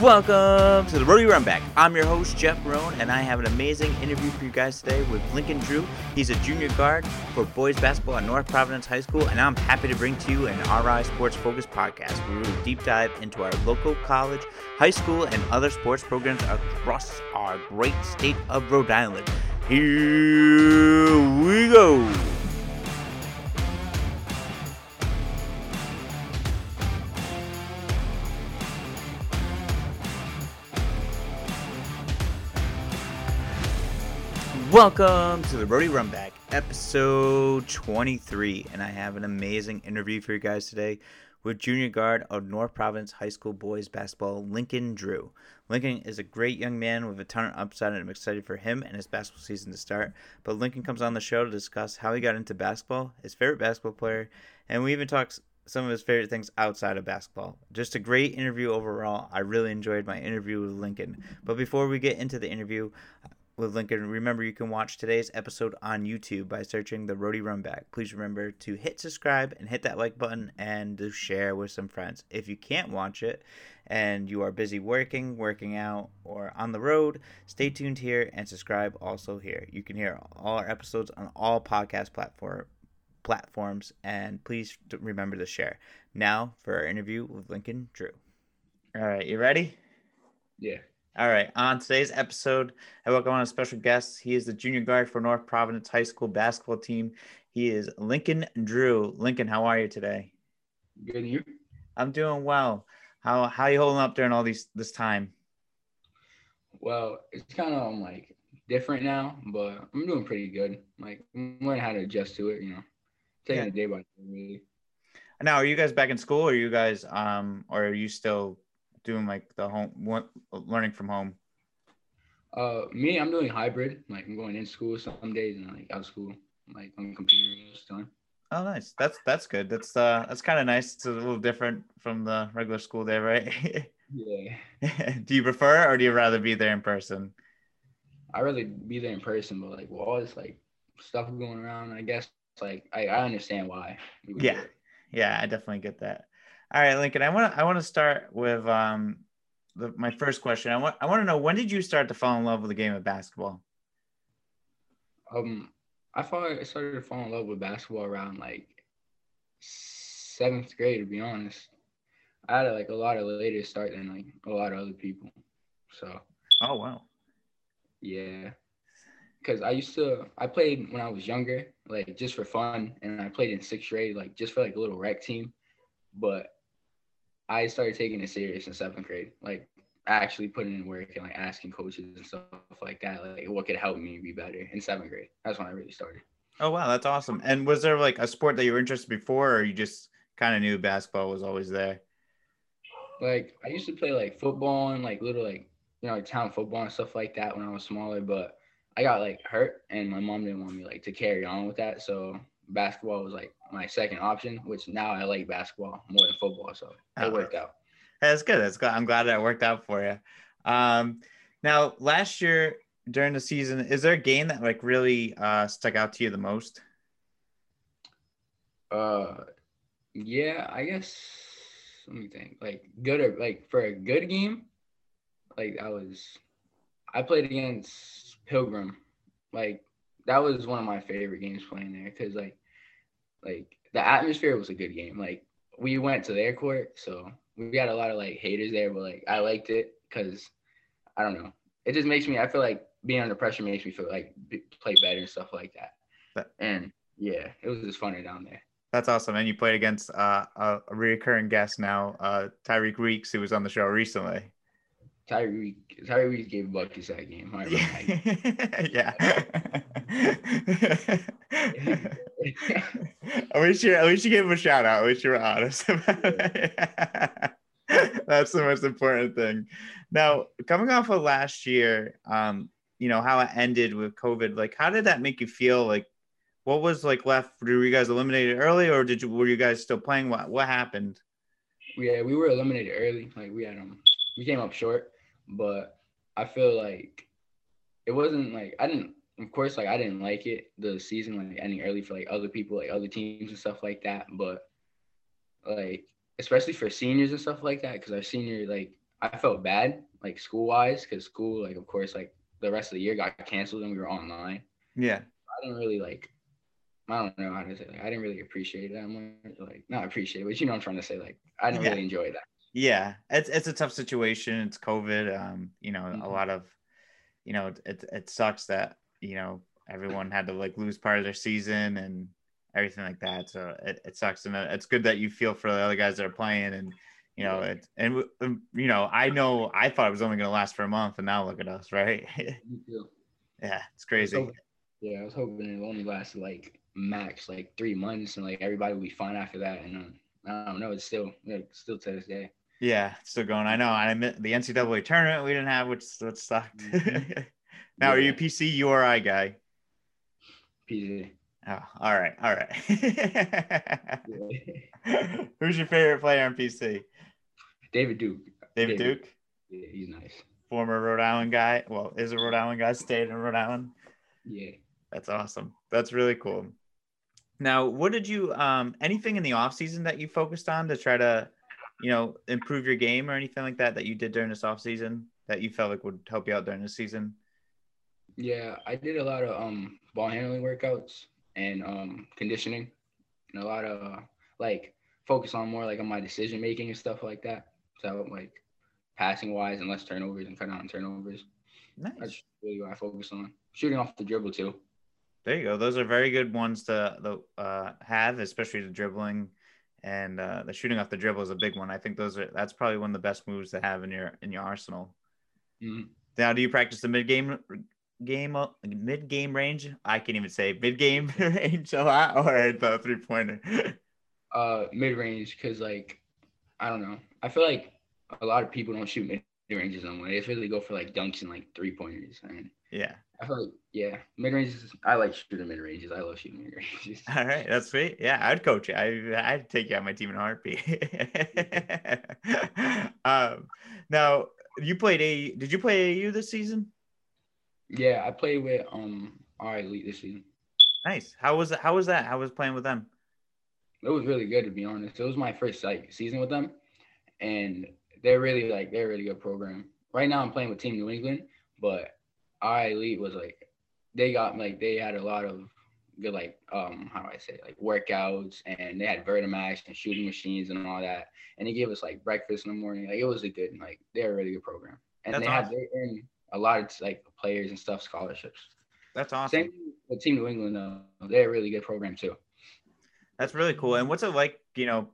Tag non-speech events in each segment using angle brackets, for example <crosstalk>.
Welcome to the Rhody Runback. I'm your host, Jeff Roan, and I have an amazing interview for you guys today with Lincoln Drew. He's a junior guard for boys basketball at North Providence High School, and I'm happy to bring to you an RI Sports Focus podcast we deep dive into our local college, high school, and other sports programs across our great state of Rhode Island. Here Welcome to the Rhody Runback, episode 23. And I have an amazing interview for you guys today with junior guard of North Providence High School boys basketball, Lincoln Drew. Lincoln is a great young man with a ton of upside, and I'm excited for him and his basketball season to start. But Lincoln comes on the show to discuss how he got into basketball, his favorite basketball player, and we even talk some of his favorite things outside of basketball. Just a great interview overall. I really enjoyed my interview with Lincoln. But before we get into the interview, with Lincoln. Remember, you can watch today's episode on YouTube by searching the Rhody Runback. Please remember to hit subscribe and hit that like button and to share with some friends. If you can't watch it and you are busy working, working out, or on the road, stay tuned here and subscribe also here. You can hear all our episodes on all podcast platform platforms and please remember to share. Now for our interview with Lincoln Drew. All right, you ready? Yeah. All right. On today's episode, I welcome on a special guest. He is the junior guard for North Providence High School basketball team. He is Lincoln Drew. Lincoln, how are you today? Good. You? I'm doing well. How how are you holding up during all these this time? Well, it's kind of um, like different now, but I'm doing pretty good. Like I'm learning how to adjust to it. You know, taking yeah. it day by day. Really. Now, are you guys back in school, or are you guys um, or are you still doing like the home learning from home? Uh, me, I'm doing hybrid. Like I'm going in school some days and like out of school, like on computer most time. Oh, nice. That's that's good. That's uh that's kind of nice. It's a little different from the regular school day, right? <laughs> yeah. do you prefer, or do you rather be there in person? I rather be there in person, but like with all this like stuff going around, I guess like I, I understand why. Yeah, yeah, I definitely get that. All right, Lincoln. I want to I want to start with um the, my first question. I want I want to know when did you start to fall in love with the game of basketball? Um, I thought I started to fall in love with basketball around like seventh grade. To be honest, I had like a lot of later start than like a lot of other people. So. Oh wow. Yeah. Cause I used to, I played when I was younger, like just for fun, and I played in sixth grade, like just for like a little rec team. But I started taking it serious in seventh grade, like actually putting in work and like asking coaches and stuff like that, like what could help me be better in seventh grade. That's when I really started. Oh wow, that's awesome. And was there like a sport that you were interested before, or you just kind of knew basketball was always there? Like I used to play like football and like little like you know like town football and stuff like that when I was smaller, but I got like hurt and my mom didn't want me like to carry on with that, so basketball was like my second option, which now I like basketball more than football. So it worked out. That's good. That's good. I'm glad that worked out for you. Um, now, last year during the season, is there a game that like really uh, stuck out to you the most? Uh, yeah, I guess. Let me think. Like good or like for a good game, like I was, I played against Pilgrim. Like that was one of my favorite games playing there because like like the atmosphere was a good game. Like we went to their court, so we got a lot of like haters there, but like I liked it because I don't know. It just makes me. I feel like being under pressure makes me feel like play better and stuff like that. But, and yeah, it was just funner down there. That's awesome. And you played against uh, a, a recurring guest now, uh, Tyreek Weeks, who was on the show recently. Tyreek Tyreek gave buckets that game. <laughs> yeah. <laughs> I wish you at least you gave him a shout out. At least you were honest about it. <laughs> That's the most important thing. Now, coming off of last year, um, you know, how it ended with COVID, like how did that make you feel? Like what was like left? Were you guys eliminated early or did you were you guys still playing? What what happened? Yeah, we were eliminated early. Like we had um we came up short but I feel like it wasn't like I didn't of course like I didn't like it the season like ending early for like other people like other teams and stuff like that but like especially for seniors and stuff like that because our senior like I felt bad like school wise because school like of course like the rest of the year got canceled and we were online. Yeah. I didn't really like. I don't know how to say. Like, I didn't really appreciate it that much. Like not appreciate, it, but you know what I'm trying to say. Like I didn't Yeah. really enjoy that. Yeah, it's it's a tough situation. It's COVID. Um, you know, a Mhm. lot of, you know, it it sucks that you know everyone had to like lose part of their season and everything like that. So it, it sucks, and uh, it's good that you feel for the other guys that are playing, and you know, it and um, you know, I know I thought it was only gonna last for a month, and now look at us, right? <laughs> Yeah, it's crazy. So- Yeah, I was hoping it only lasted like max like three months and like everybody would be fine after that. And um, I don't know, it's still like, still to this day. Yeah, still going. I know. I admit the NCAA tournament we didn't have, which which sucked. Mhm. <laughs> now, are you PC URI guy? PG. Oh, all right, all right. Yeah. <laughs> Who's your favorite player on PC? David Duke. David David. Duke, Yeah, he's nice. former Rhode Island guy. Well, is a Rhode Island guy, stayed in Rhode Island. Yeah. That's awesome. That's really cool. Now, what did you um anything in the off season that you focused on to try to, you know, improve your game or anything like that that you did during this off season that you felt like would help you out during the season? Yeah, I did a lot of um ball handling workouts and um conditioning and a lot of uh, like focus on more like on my decision making and stuff like that. So like passing wise and less turnovers and cut down on turnovers. Nice. That's really what I focus on. Shooting off the dribble too. There you go. Those are very good ones to uh, have, especially the dribbling and uh, the shooting off the dribble is a big one. I think those are that's probably one of the best moves to have in your in your arsenal. Mhm. Now, do you practice the mid game game mid game range? I can't even say mid game <laughs> range a lot, or the three pointer. Uh, mid range because like I don't know. I feel like a lot of people don't shoot mid ranges anymore. They really go for like dunks and like three pointers. And yeah. I feel like yeah, mid ranges. I like shooting mid ranges. I love shooting mid ranges. <laughs> All right, that's sweet. Yeah, I'd coach you. I I'd take you on my team in a heartbeat. <laughs> um, now you played a. Did you play AU this season? Yeah, I played with um our elite this season. Nice. How was? How was that? How was playing with them? It was really good to be honest. It was my first like season with them, and they're really like they're a really good program. Right now, I'm playing with Team New England, but our elite was like they got like they had a lot of good like um how do I say like workouts and they had Vertimax and shooting machines and all that, and they gave us like breakfast in the morning. Like it was a good like they're a really good program, and That's they had they a lot of like players and stuff scholarships. That's awesome. Same with Team New England though. They're a really good program too. That's really cool. And what's it like? You know,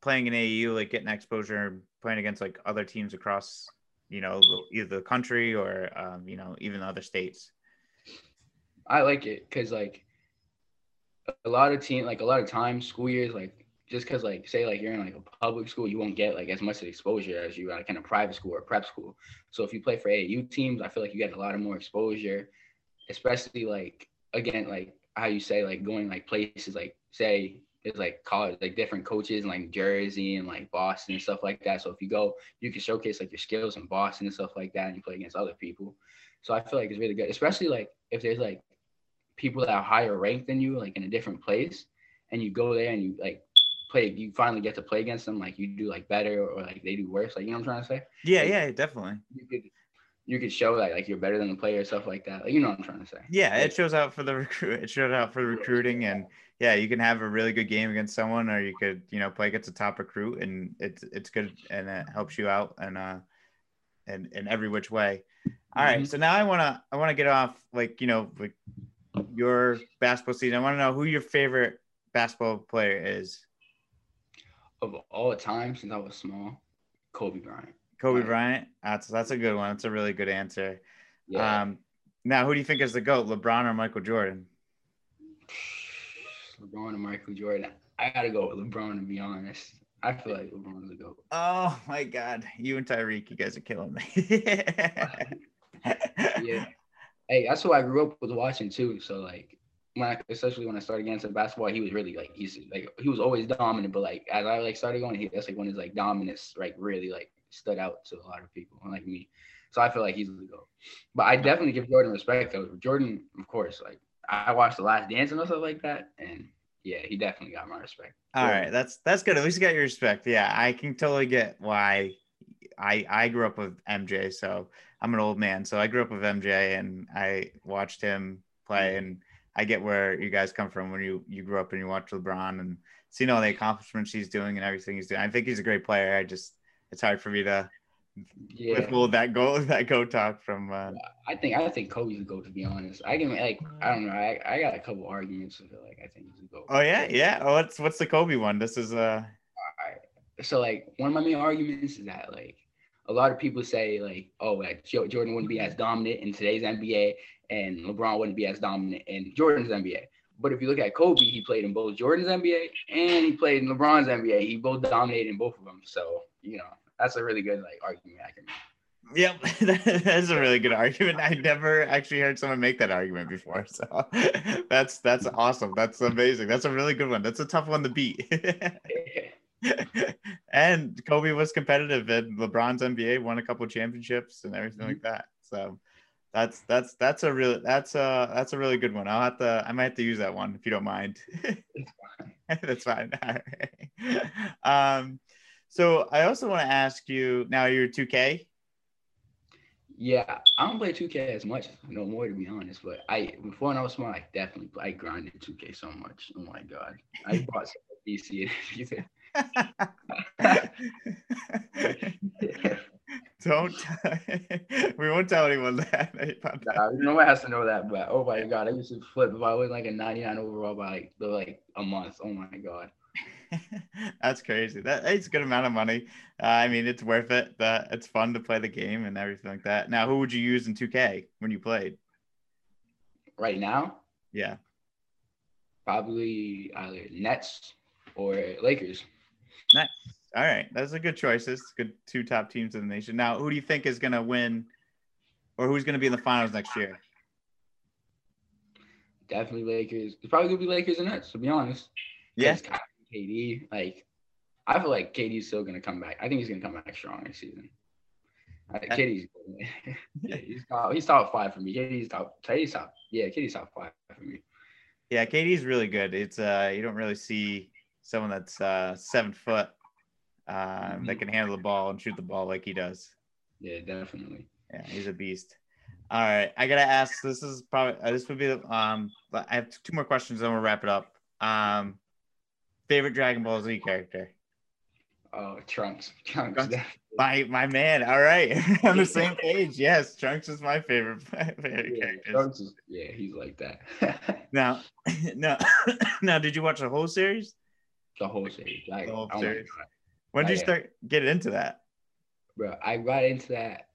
playing in AU, like getting exposure, playing against like other teams across, you know, either the country or um, you know even other states. I like it because like a lot of team like a lot of times school years like just because like say like you're in like a public school you won't get like as much exposure as you like in a private school or prep school. So if you play for AAU teams, I feel like you get a lot of more exposure, especially like again like how you say like going like places like say there's like college like different coaches in like Jersey and like Boston and stuff like that. So if you go, you can showcase like your skills in Boston and stuff like that, and you play against other people. So I feel like it's really good, especially like if there's like people that are higher ranked than you, like in a different place, and you go there and you like play, you finally get to play against them, like you do like better or like they do worse. Like you know what I'm trying to say? Yeah, yeah, definitely. You could you could show that like you're better than the player, or stuff like that. Like you know what I'm trying to say? Yeah, it shows out for the recruit. It shows out for the recruiting, and yeah, you can have a really good game against someone, or you could, you know, play against a top recruit, and it's it's good and it helps you out and uh, and in every which way. All right, Mhm. so now I wanna I wanna get off like you know like your basketball season. I want to know who your favorite basketball player is. Of all time since I was small, Kobe Bryant. Kobe. Bryant. That's that's a good one. That's a really good answer. Yeah. Um, now who do you think is the goat, LeBron or Michael Jordan? LeBron and Michael Jordan. I gotta go with LeBron to be honest. I feel like LeBron's the goat. Oh my God, you and Tyreek, you guys are killing me. Yeah. <laughs> Hey, that's who I grew up with watching too. So like when I, especially when I started getting into basketball, he was really like he's like he was always dominant, but like as I like started going, he, that's like when his like dominance like really like stood out to a lot of people, like me. So I feel like he's the goat. But I definitely give Jordan respect though. Jordan, of course, like I watched The Last Dance and stuff like that, and yeah, he definitely got my respect. All right, that's that's good. At least you got your respect. Yeah, I can totally get why I I grew up with MJ, so I'm an old man. So I grew up with MJ, and I watched him play, mm-hmm. and I get where you guys come from when you you grew up and you watch LeBron and seeing all the accomplishments he's doing and everything he's doing. I think he's a great player. I just it's hard for me to Yeah. withhold that goal <laughs> that go talk from. Uh, I think I think Kobe's the goat to be honest. I can like I don't know. I, I got a couple arguments. I feel like I think he's the goat. oh yeah, yeah. Oh, what's what's the Kobe one? This is uh Alright. So like one of my main arguments is that like a lot of people say like oh like Jordan wouldn't be as dominant in today's NBA and LeBron wouldn't be as dominant in Jordan's NBA. But if you look at Kobe, he played in both Jordan's NBA and he played in LeBron's NBA. He both dominated in both of them. So you know that's a really good like argument I can make. Yep, <laughs> that's a really good argument. I never actually heard someone make that argument before. So <laughs> that's that's awesome. That's amazing. That's a really good one. That's a tough one to beat. <laughs> and Kobe was competitive in LeBron's NBA, won a couple championships and everything like that. So that's that's that's a real that's a that's a really good one. I'll have to I might have to use that one if you don't mind. That's fine. All right. Um, so I also want to ask you now you're 2K. Yeah, I don't play 2K as much no more to be honest. But I before when I was small, I definitely I grinded 2K so much. Oh my god, I bought some <laughs> VC. <laughs> Don't we won't tell anyone that. that. <laughs> Nah, no one has to know that, but oh my god, I used to flip if I was like a 99 overall by like, like a month. Oh my god. <laughs> That's crazy. That it's a good amount of money. Uh, I mean, it's worth it. That it's fun to play the game and everything like that. Now, who would you use in 2K when you played? Right now, Yeah. probably either Nets or Lakers. Nets. All right, those are good choices. Good two top teams in the nation. Now, who do you think is going to win, or who's going to be in the finals next year? Definitely Lakers. It's probably gonna be Lakers and Nets, to be honest. Yeah. KD, like I feel like KD's still gonna come back. I think he's gonna come back strong next season. I, KD's yeah, <laughs> he's top he's top five for me. KD's top KD's top yeah, KD's top five for me. Yeah, KD's really good. It's uh, you don't really see someone that's uh seven foot, um, that can handle the ball and shoot the ball like he does. Yeah, definitely. Yeah, he's a beast. All right, I gotta ask. This is probably uh, this would be um. I have two more questions, then we'll wrap it up. Um, favorite Dragon Ball Z character? Oh, Trunks. Trunks. Trunks. My my man. All right, <laughs> on the same page. Yes, Trunks is my favorite <laughs> favorite Yeah, character. Trunks is, yeah, he's like that. <laughs> Now, now, <coughs> now, did you watch the whole series? the whole series. Like, The whole oh series. When did you yeah. Uh, start getting into that? bro. I got into that.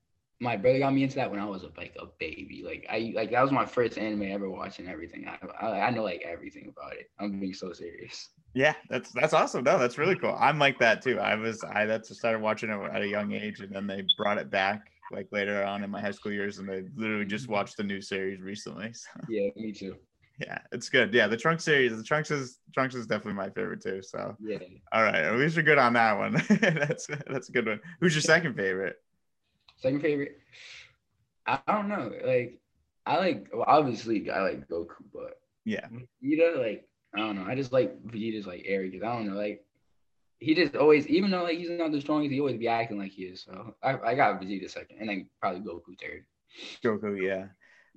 My brother got me into that when I was like a baby. Like I like that was my first anime ever watching everything. I, I I know like everything about it. I'm being so serious. Yeah, that's that's awesome. No, that's really cool. I'm like that too. I was I that's started watching it at a young age, and then they brought it back like later on in my high school years, and I literally just mm-hmm. watched the new series recently. So Yeah, me too. yeah, it's good. Yeah, the Trunks series, the Trunks is Trunks is definitely my favorite too. So Yeah. all right, at least you're good on that one. <laughs> that's that's a good one. Who's your second favorite? Second favorite. I, don't know. Like I like well, obviously I like Goku, but Yeah, Vegeta, like I don't know. I just like Vegeta's like arrogance. I don't know. Like he just always, even though like he's not the strongest, he always be acting like he is. So I, I got Vegeta second, and then probably Goku third. Goku. Yeah,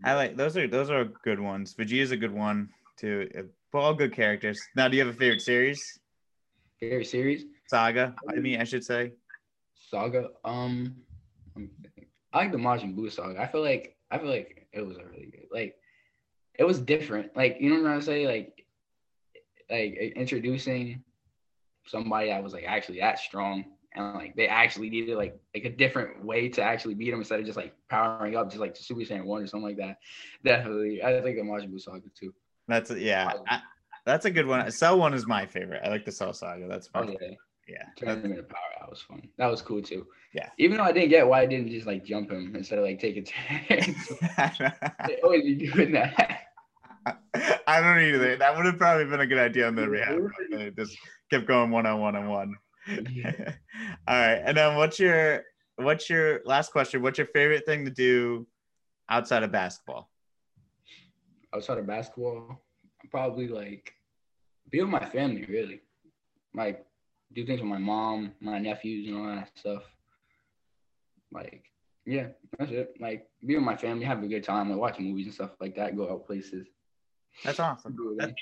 I like those are those are good ones. Vegeta's a good one too. All good characters. Now, do you have a favorite series? Favorite series. Saga. I mean, I should say. Saga. Um, let me think. I like the Majin Buu saga. I feel like I feel like it was a really good. Like, it was different. Like, you know what I'm trying to say? Like, like introducing somebody that was like actually that strong, and like they actually needed like like a different way to actually beat him instead of just like powering up, just like Super Saiyan one or something like that. <laughs> Definitely, I think the Majin Buu saga too. That's yeah. I, that's a good one. Cell one is my favorite. I like the Cell Saga. That's Oh fun. yeah. Yeah. Turning him into power, was fun. That was cool too. Yeah. Even though I didn't get why I didn't just like jump him instead of like taking turns. <laughs> they always be doing that. <laughs> I don't either. That would have probably been a good idea on the rehab. Just kept going one on one on one. Yeah. <laughs> All right. And then what's your what's your last question? What's your favorite thing to do outside of basketball? Outside of basketball, probably like be with my family really. Like do things with my mom, my nephews, and all that stuff. like yeah, that's it. Like be with my family, have a good time, like watch movies and stuff like that, go out places. That's awesome. That,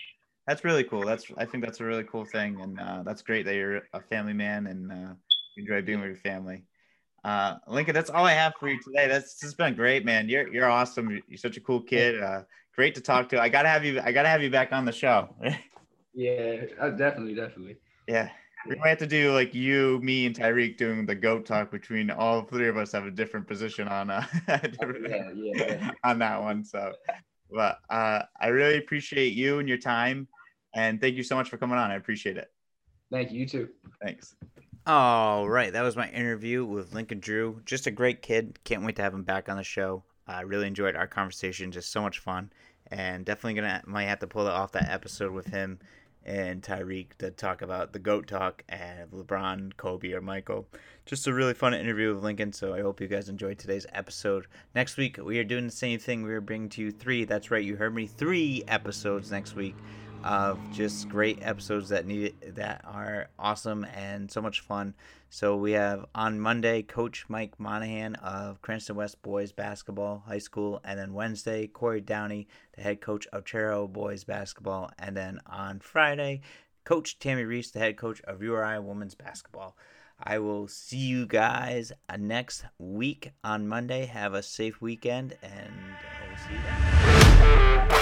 that's really cool. That's I think that's a really cool thing, and uh, that's great that you're a family man and uh, enjoy being with your family. Uh, Lincoln, that's all I have for you today. That's just been great, man. You're you're awesome. You're such a cool kid. Uh, great to talk to. I gotta have you. I gotta have you back on the show. <laughs> yeah, uh, definitely, definitely. Yeah, we might have to do like you, me, and Tyreek doing the goat talk between all three of us have a different position on uh <laughs> different, yeah, yeah, yeah. <laughs> on that one. So, but uh, I really appreciate you and your time, and thank you so much for coming on. I appreciate it. Thank you. You too. Thanks. All right, that was my interview with Lincoln Drew. Just a great kid. Can't wait to have him back on the show. I really enjoyed our conversation. Just so much fun, and definitely gonna might have to pull off that episode with him and Tyreek to talk about the goat talk and LeBron, Kobe, or Michael. Just a really fun interview with Lincoln. So I hope you guys enjoyed today's episode. Next week we are doing the same thing. We are bringing to you three. That's right, you heard me. Three episodes next week of just great episodes that need that are awesome and so much fun. So we have on Monday Coach Mike Monahan of Cranston West Boys Basketball High School, and then Wednesday Corey Downey, the head coach of Chariho Boys Basketball, and then on Friday Coach Tammy Reiss, the head coach of URI Women's Basketball. I will see you guys next week on Monday. Have a safe weekend, and I will see you then.